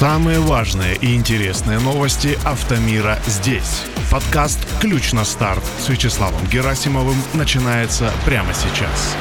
Самые важные и интересные новости автомира здесь. Подкаст «Ключ на старт» с Вячеславом Герасимовым начинается прямо сейчас.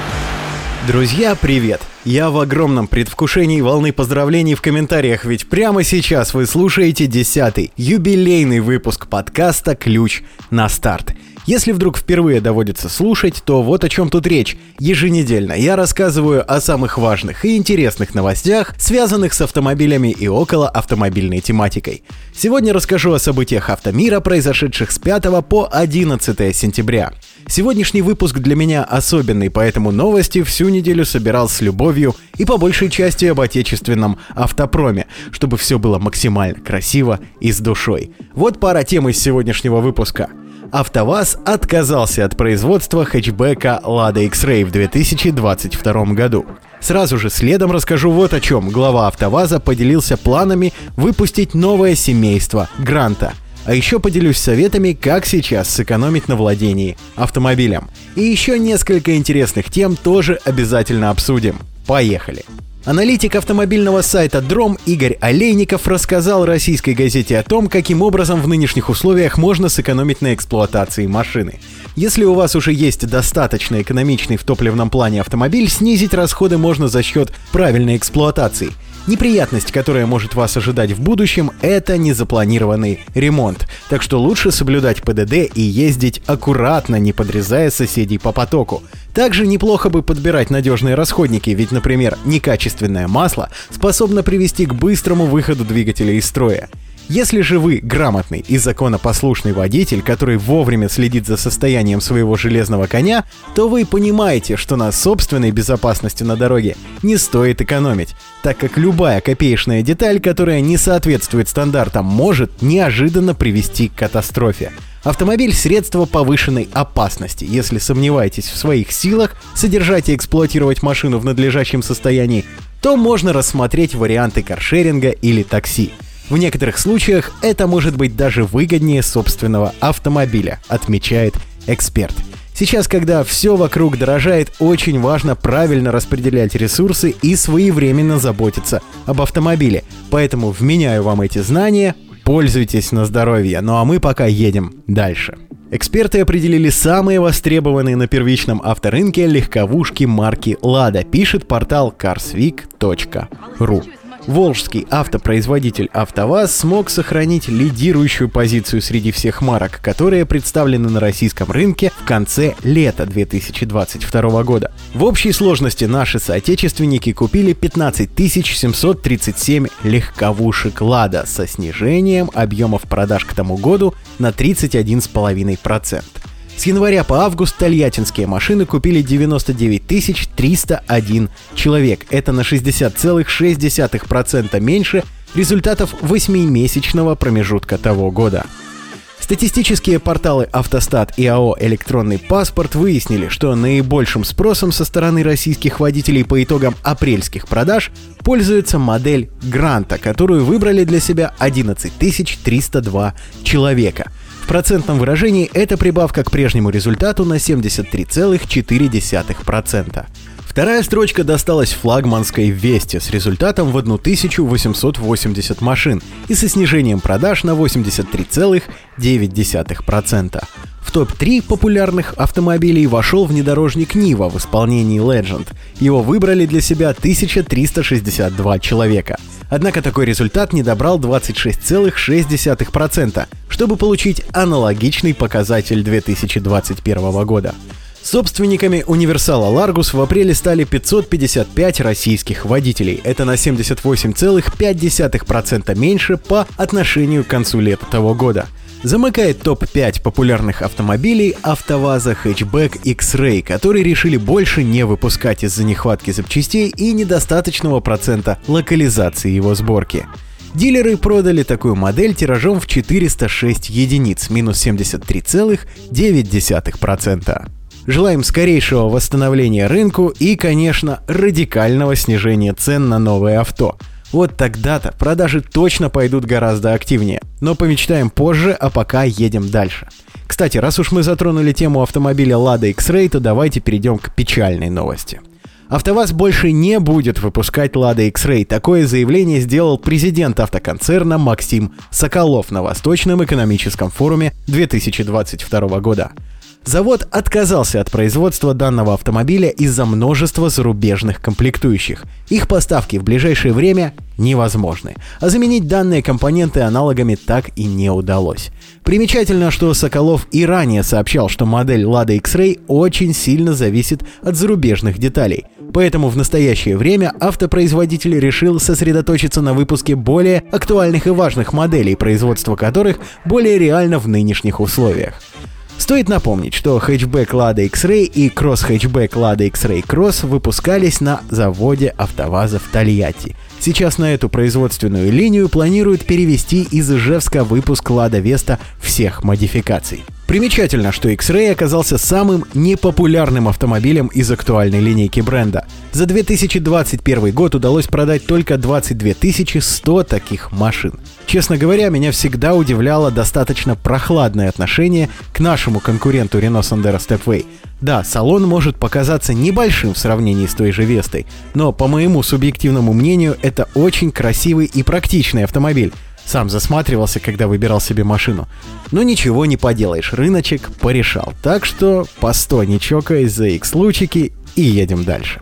Друзья, привет! Я в огромном предвкушении волны поздравлений в комментариях, ведь прямо сейчас вы слушаете десятый, юбилейный выпуск подкаста «Ключ на старт». Если вдруг впервые доводится слушать, то вот о чем тут речь. Еженедельно я рассказываю о самых важных и интересных новостях, связанных с автомобилями и около автомобильной тематикой. Сегодня расскажу о событиях автомира, произошедших с 5 по 11 сентября. Сегодняшний выпуск для меня особенный, поэтому новости всю неделю собирал с любовью и по большей части об отечественном автопроме, чтобы все было максимально красиво и с душой. Вот пара тем из сегодняшнего выпуска. АвтоВАЗ отказался от производства хэтчбека Lada X-Ray в 2022 году. Сразу же следом расскажу вот о чем. Глава АвтоВАЗа поделился планами выпустить новое семейство Гранта. А еще поделюсь советами, как сейчас сэкономить на владении автомобилем. И еще несколько интересных тем тоже обязательно обсудим. Поехали! Аналитик автомобильного сайта Дром Игорь Олейников рассказал российской газете о том, каким образом в нынешних условиях можно сэкономить на эксплуатации машины. Если у вас уже есть достаточно экономичный в топливном плане автомобиль, снизить расходы можно за счет правильной эксплуатации – Неприятность, которая может вас ожидать в будущем, это незапланированный ремонт. Так что лучше соблюдать ПДД и ездить аккуратно, не подрезая соседей по потоку. Также неплохо бы подбирать надежные расходники, ведь, например, некачественное масло способно привести к быстрому выходу двигателя из строя. Если же вы грамотный и законопослушный водитель, который вовремя следит за состоянием своего железного коня, то вы понимаете, что на собственной безопасности на дороге не стоит экономить, так как любая копеечная деталь, которая не соответствует стандартам, может неожиданно привести к катастрофе. Автомобиль – средство повышенной опасности. Если сомневаетесь в своих силах содержать и эксплуатировать машину в надлежащем состоянии, то можно рассмотреть варианты каршеринга или такси – в некоторых случаях это может быть даже выгоднее собственного автомобиля, отмечает эксперт. Сейчас, когда все вокруг дорожает, очень важно правильно распределять ресурсы и своевременно заботиться об автомобиле. Поэтому вменяю вам эти знания, пользуйтесь на здоровье. Ну а мы пока едем дальше. Эксперты определили самые востребованные на первичном авторынке легковушки марки Lada, пишет портал carsweek.ru. Волжский автопроизводитель АвтоВАЗ смог сохранить лидирующую позицию среди всех марок, которые представлены на российском рынке в конце лета 2022 года. В общей сложности наши соотечественники купили 15 737 легковушек «Лада» со снижением объемов продаж к тому году на 31,5%. С января по август тольяттинские машины купили 99 301 человек. Это на 60,6% меньше результатов 8-месячного промежутка того года. Статистические порталы «Автостат» и АО «Электронный паспорт» выяснили, что наибольшим спросом со стороны российских водителей по итогам апрельских продаж пользуется модель «Гранта», которую выбрали для себя 11 302 человека – процентном выражении это прибавка к прежнему результату на 73,4%. Вторая строчка досталась флагманской Весте с результатом в 1880 машин и со снижением продаж на 83,9%. В топ-3 популярных автомобилей вошел внедорожник Нива в исполнении Legend. Его выбрали для себя 1362 человека. Однако такой результат не добрал 26,6%, чтобы получить аналогичный показатель 2021 года. Собственниками универсала Largus в апреле стали 555 российских водителей. Это на 78,5% меньше по отношению к концу лета того года. Замыкает топ-5 популярных автомобилей АвтоВАЗа хэтчбэк X-Ray, которые решили больше не выпускать из-за нехватки запчастей и недостаточного процента локализации его сборки. Дилеры продали такую модель тиражом в 406 единиц, минус 73,9%. Желаем скорейшего восстановления рынку и, конечно, радикального снижения цен на новые авто. Вот тогда-то продажи точно пойдут гораздо активнее. Но помечтаем позже, а пока едем дальше. Кстати, раз уж мы затронули тему автомобиля Lada X-Ray, то давайте перейдем к печальной новости. АвтоВАЗ больше не будет выпускать Lada X-Ray. Такое заявление сделал президент автоконцерна Максим Соколов на Восточном экономическом форуме 2022 года. Завод отказался от производства данного автомобиля из-за множества зарубежных комплектующих. Их поставки в ближайшее время невозможны, а заменить данные компоненты аналогами так и не удалось. Примечательно, что Соколов и ранее сообщал, что модель Lada X-Ray очень сильно зависит от зарубежных деталей. Поэтому в настоящее время автопроизводитель решил сосредоточиться на выпуске более актуальных и важных моделей, производство которых более реально в нынешних условиях. Стоит напомнить, что хэтчбэк Lada X-Ray и кросс-хэтчбэк Lada X-Ray Cross выпускались на заводе АвтоВАЗа в Тольятти. Сейчас на эту производственную линию планируют перевести из Ижевска выпуск Lada Vesta всех модификаций. Примечательно, что X-Ray оказался самым непопулярным автомобилем из актуальной линейки бренда. За 2021 год удалось продать только 22 100 таких машин. Честно говоря, меня всегда удивляло достаточно прохладное отношение к нашему конкуренту Renault Sandero Stepway. Да, салон может показаться небольшим в сравнении с той же Вестой, но по моему субъективному мнению это очень красивый и практичный автомобиль, сам засматривался, когда выбирал себе машину. Но ничего не поделаешь, рыночек порешал. Так что постой, не чокаясь за X-лучики и едем дальше.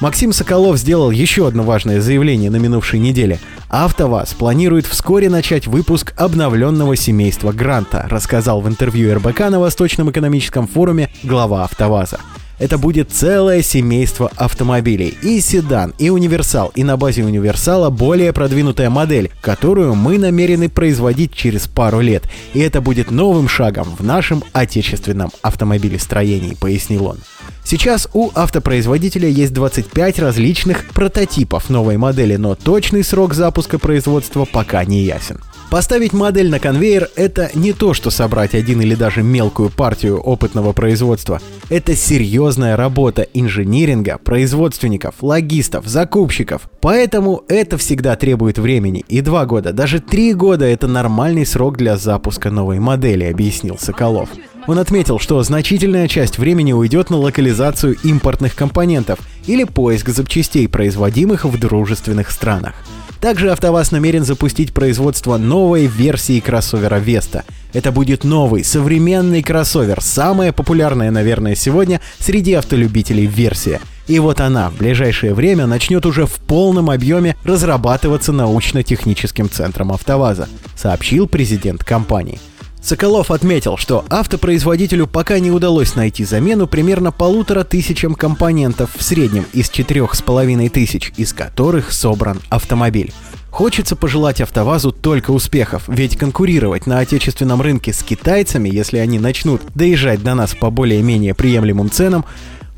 Максим Соколов сделал еще одно важное заявление на минувшей неделе. АвтоВАЗ планирует вскоре начать выпуск обновленного семейства Гранта, рассказал в интервью РБК на Восточном экономическом форуме глава АвтоВАЗа. Это будет целое семейство автомобилей. И седан, и универсал, и на базе универсала более продвинутая модель, которую мы намерены производить через пару лет. И это будет новым шагом в нашем отечественном автомобилестроении, пояснил он. Сейчас у автопроизводителя есть 25 различных прототипов новой модели, но точный срок запуска производства пока не ясен. Поставить модель на конвейер – это не то, что собрать один или даже мелкую партию опытного производства. Это серьезная работа инжиниринга, производственников, логистов, закупщиков. Поэтому это всегда требует времени. И два года, даже три года – это нормальный срок для запуска новой модели, объяснил Соколов. Он отметил, что значительная часть времени уйдет на локализацию импортных компонентов или поиск запчастей, производимых в дружественных странах. Также АвтоВАЗ намерен запустить производство новой версии кроссовера Vesta. Это будет новый, современный кроссовер, самая популярная, наверное, сегодня среди автолюбителей версия. И вот она в ближайшее время начнет уже в полном объеме разрабатываться научно-техническим центром АвтоВАЗа, сообщил президент компании. Соколов отметил, что автопроизводителю пока не удалось найти замену примерно полутора тысячам компонентов в среднем из четырех с половиной тысяч, из которых собран автомобиль. Хочется пожелать АвтоВАЗу только успехов, ведь конкурировать на отечественном рынке с китайцами, если они начнут доезжать до нас по более-менее приемлемым ценам,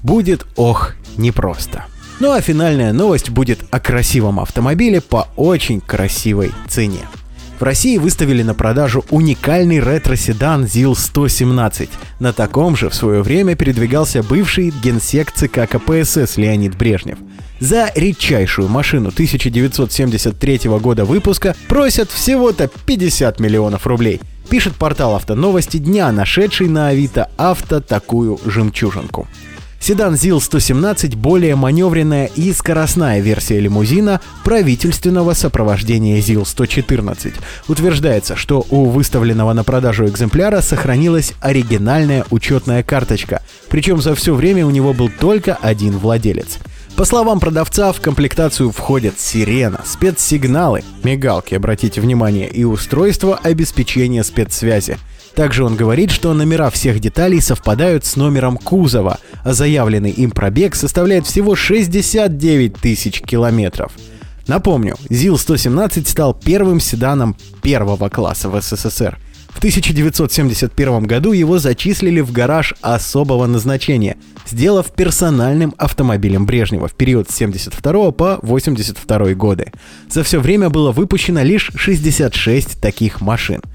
будет, ох, непросто. Ну а финальная новость будет о красивом автомобиле по очень красивой цене. В России выставили на продажу уникальный ретро-седан ЗИЛ-117. На таком же в свое время передвигался бывший генсек ЦК КПСС Леонид Брежнев. За редчайшую машину 1973 года выпуска просят всего-то 50 миллионов рублей. Пишет портал «Автоновости дня», нашедший на Авито авто такую жемчужинку. Седан ЗИЛ-117 более маневренная и скоростная версия лимузина правительственного сопровождения ЗИЛ-114. Утверждается, что у выставленного на продажу экземпляра сохранилась оригинальная учетная карточка, причем за все время у него был только один владелец. По словам продавца, в комплектацию входят сирена, спецсигналы, мигалки, обратите внимание, и устройство обеспечения спецсвязи – также он говорит, что номера всех деталей совпадают с номером кузова, а заявленный им пробег составляет всего 69 тысяч километров. Напомню, ЗИЛ-117 стал первым седаном первого класса в СССР. В 1971 году его зачислили в гараж особого назначения, сделав персональным автомобилем Брежнева в период с 72 по 82 годы. За все время было выпущено лишь 66 таких машин –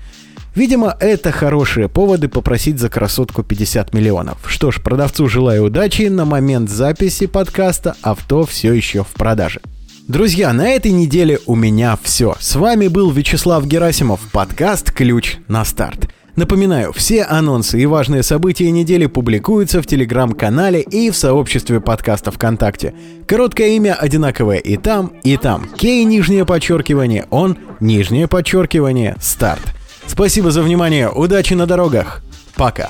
Видимо, это хорошие поводы попросить за красотку 50 миллионов. Что ж, продавцу желаю удачи. На момент записи подкаста авто все еще в продаже. Друзья, на этой неделе у меня все. С вами был Вячеслав Герасимов, подкаст «Ключ на старт». Напоминаю, все анонсы и важные события недели публикуются в телеграм-канале и в сообществе подкаста ВКонтакте. Короткое имя одинаковое и там, и там. Кей нижнее подчеркивание, он нижнее подчеркивание, старт. Спасибо за внимание, удачи на дорогах. Пока.